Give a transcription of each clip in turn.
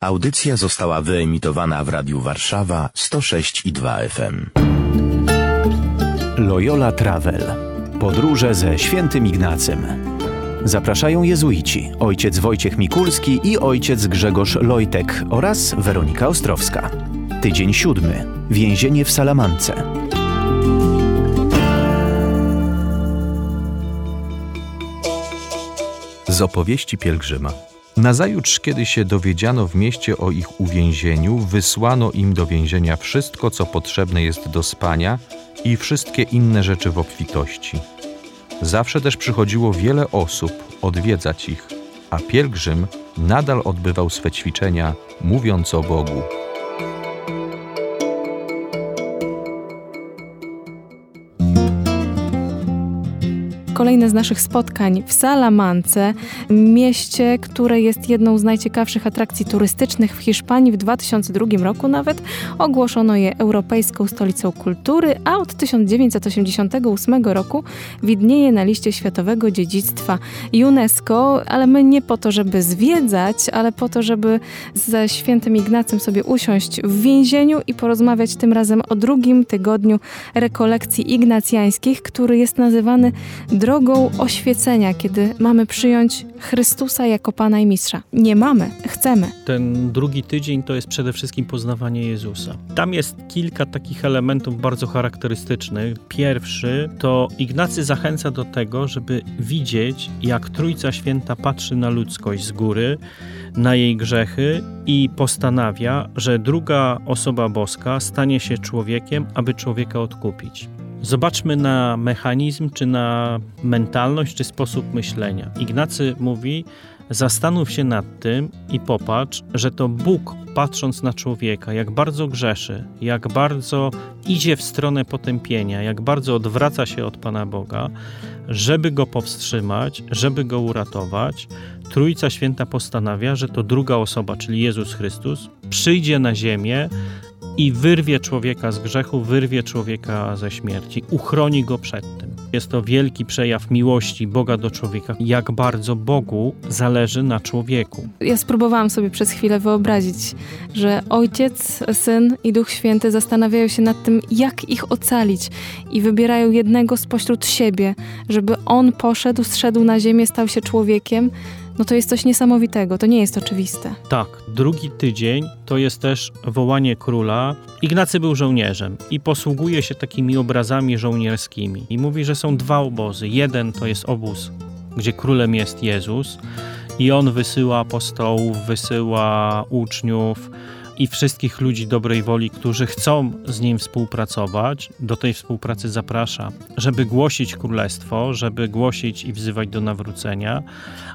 Audycja została wyemitowana w Radiu Warszawa 106 i 2 FM. Loyola Travel. Podróże ze świętym Ignacym. Zapraszają jezuici, ojciec Wojciech Mikulski i ojciec Grzegorz Lojtek oraz Weronika Ostrowska. Tydzień siódmy. Więzienie w Salamance. Z opowieści pielgrzyma. Nazajutrz, kiedy się dowiedziano w mieście o ich uwięzieniu, wysłano im do więzienia wszystko, co potrzebne jest do spania i wszystkie inne rzeczy w obfitości. Zawsze też przychodziło wiele osób odwiedzać ich, a pielgrzym nadal odbywał swe ćwiczenia, mówiąc o Bogu. Kolejne z naszych spotkań w Salamance, mieście, które jest jedną z najciekawszych atrakcji turystycznych w Hiszpanii. W 2002 roku nawet ogłoszono je Europejską Stolicą Kultury, a od 1988 roku widnieje na liście Światowego Dziedzictwa UNESCO, ale my nie po to, żeby zwiedzać, ale po to, żeby ze świętym Ignacym sobie usiąść w więzieniu i porozmawiać tym razem o drugim tygodniu rekolekcji ignacjańskich, który jest nazywany drogą oświecenia, kiedy mamy przyjąć Chrystusa jako Pana i Mistrza. Nie mamy, chcemy. Ten drugi tydzień to jest przede wszystkim poznawanie Jezusa. Tam jest kilka takich elementów bardzo charakterystycznych. Pierwszy to Ignacy zachęca do tego, żeby widzieć, jak Trójca Święta patrzy na ludzkość z góry, na jej grzechy i postanawia, że druga osoba boska stanie się człowiekiem, aby człowieka odkupić. Zobaczmy na mechanizm, czy na mentalność, czy sposób myślenia. Ignacy mówi: Zastanów się nad tym i popatrz, że to Bóg, patrząc na człowieka, jak bardzo grzeszy, jak bardzo idzie w stronę potępienia, jak bardzo odwraca się od Pana Boga, żeby go powstrzymać, żeby go uratować, Trójca Święta postanawia, że to druga osoba, czyli Jezus Chrystus, przyjdzie na ziemię, i wyrwie człowieka z grzechu, wyrwie człowieka ze śmierci, uchroni go przed tym. Jest to wielki przejaw miłości Boga do człowieka, jak bardzo Bogu zależy na człowieku. Ja spróbowałam sobie przez chwilę wyobrazić, że Ojciec, Syn i Duch Święty zastanawiają się nad tym, jak ich ocalić i wybierają jednego spośród siebie, żeby On poszedł, zszedł na ziemię, stał się człowiekiem, no to jest coś niesamowitego, to nie jest oczywiste. Tak, drugi tydzień to jest też wołanie króla. Ignacy był żołnierzem i posługuje się takimi obrazami żołnierskimi. I mówi, że są dwa obozy. Jeden to jest obóz, gdzie królem jest Jezus i on wysyła apostołów, wysyła uczniów, i wszystkich ludzi dobrej woli, którzy chcą z nim współpracować, do tej współpracy zaprasza, żeby głosić królestwo, żeby głosić i wzywać do nawrócenia,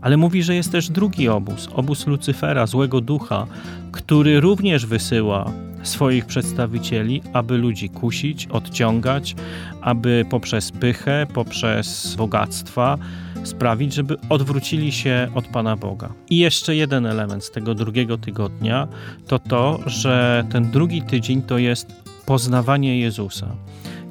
ale mówi, że jest też drugi obóz, obóz Lucyfera, złego ducha, który również wysyła swoich przedstawicieli, aby ludzi kusić, odciągać, aby poprzez pychę, poprzez bogactwa sprawić, żeby odwrócili się od Pana Boga. I jeszcze jeden element z tego drugiego tygodnia to to, że ten drugi tydzień to jest poznawanie Jezusa.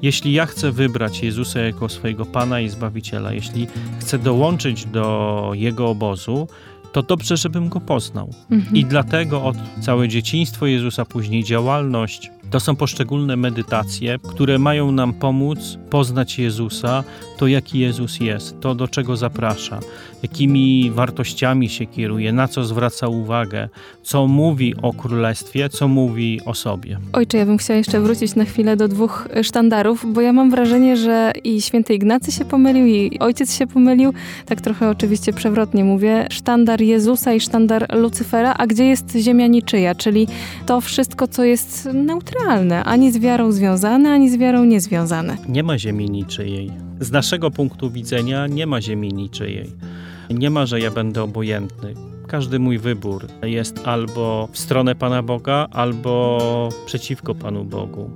Jeśli ja chcę wybrać Jezusa jako swojego Pana i Zbawiciela, jeśli chcę dołączyć do Jego obozu, to dobrze, żebym go poznał. Mhm. I dlatego od całe dzieciństwo Jezusa, później działalność, to są poszczególne medytacje, które mają nam pomóc poznać Jezusa, to jaki Jezus jest, to do czego zaprasza, jakimi wartościami się kieruje, na co zwraca uwagę, co mówi o królestwie, co mówi o sobie. Ojcze, ja bym chciała jeszcze wrócić na chwilę do dwóch sztandarów, bo ja mam wrażenie, że i święty Ignacy się pomylił, i ojciec się pomylił, tak trochę oczywiście przewrotnie mówię, sztandar Jezusa i sztandar Lucyfera, a gdzie jest ziemia niczyja, czyli to wszystko, co jest neutralne, ani z wiarą związane, ani z wiarą niezwiązane. Nie ma ziemi niczyjej. Z naszego punktu widzenia nie ma ziemi niczyjej. Nie ma, że ja będę obojętny. Każdy mój wybór jest albo w stronę Pana Boga, albo przeciwko Panu Bogu.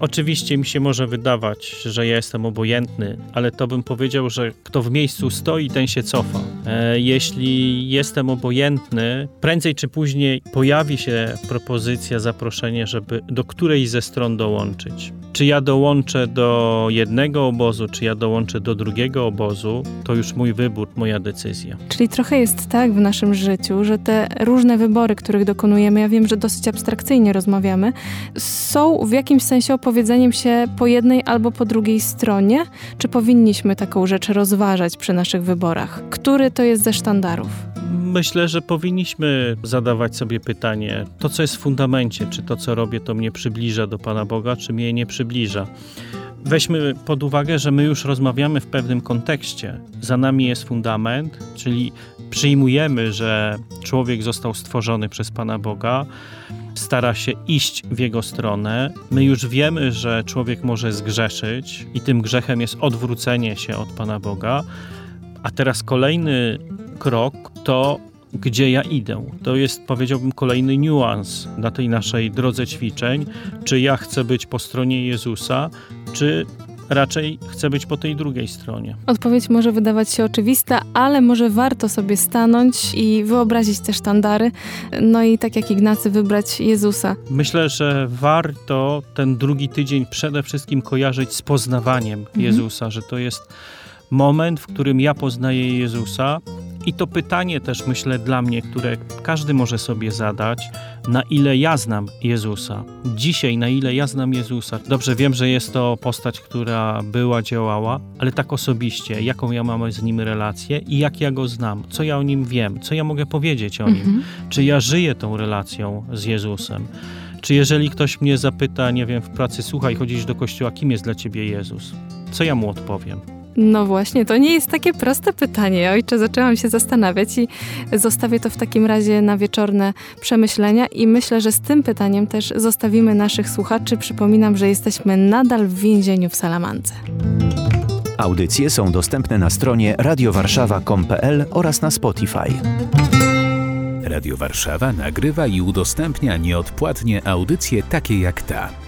Oczywiście mi się może wydawać, że ja jestem obojętny, ale to bym powiedział, że kto w miejscu stoi, ten się cofa. E, jeśli jestem obojętny, prędzej czy później pojawi się propozycja, zaproszenie, żeby do której ze stron dołączyć. Czy ja dołączę do jednego obozu, czy ja dołączę do drugiego obozu, to już mój wybór, moja decyzja. Czyli trochę jest tak w naszym życiu, że te różne wybory, których dokonujemy, ja wiem, że dosyć abstrakcyjnie rozmawiamy, są w jakimś sensie opowiedzeniem się po jednej albo po drugiej stronie? Czy powinniśmy taką rzecz rozważać przy naszych wyborach? Który to jest ze sztandarów? Myślę, że powinniśmy zadawać sobie pytanie, to co jest w fundamencie, czy to co robię, to mnie przybliża do Pana Boga, czy mnie nie przybliża. Weźmy pod uwagę, że my już rozmawiamy w pewnym kontekście. Za nami jest fundament, czyli przyjmujemy, że człowiek został stworzony przez Pana Boga, stara się iść w jego stronę. My już wiemy, że człowiek może zgrzeszyć i tym grzechem jest odwrócenie się od Pana Boga. A teraz kolejny krok to gdzie ja idę. To jest, powiedziałbym, kolejny niuans na tej naszej drodze ćwiczeń. Czy ja chcę być po stronie Jezusa, czy raczej chcę być po tej drugiej stronie. Odpowiedź może wydawać się oczywista, ale może warto sobie stanąć i wyobrazić te sztandary, no i tak jak Ignacy wybrać Jezusa. Myślę, że warto ten drugi tydzień przede wszystkim kojarzyć z poznawaniem mhm. Jezusa, że to jest moment, w którym ja poznaję Jezusa. I to pytanie też myślę dla mnie, które każdy może sobie zadać, na ile ja znam Jezusa. Dzisiaj, na ile ja znam Jezusa. Dobrze wiem, że jest to postać, która była, działała, ale tak osobiście, jaką ja mam z nim relację i jak ja go znam, co ja o nim wiem, co ja mogę powiedzieć o nim, mhm. czy ja żyję tą relacją z Jezusem. Czy jeżeli ktoś mnie zapyta, nie wiem, w pracy, słuchaj, chodzisz do kościoła, kim jest dla ciebie Jezus? Co ja mu odpowiem? No właśnie, to nie jest takie proste pytanie. Ojcze, zaczęłam się zastanawiać i zostawię to w takim razie na wieczorne przemyślenia i myślę, że z tym pytaniem też zostawimy naszych słuchaczy. Przypominam, że jesteśmy nadal w więzieniu w Salamance. Audycje są dostępne na stronie radiowarszawa.com.pl oraz na Spotify. Radio Warszawa nagrywa i udostępnia nieodpłatnie audycje takie jak ta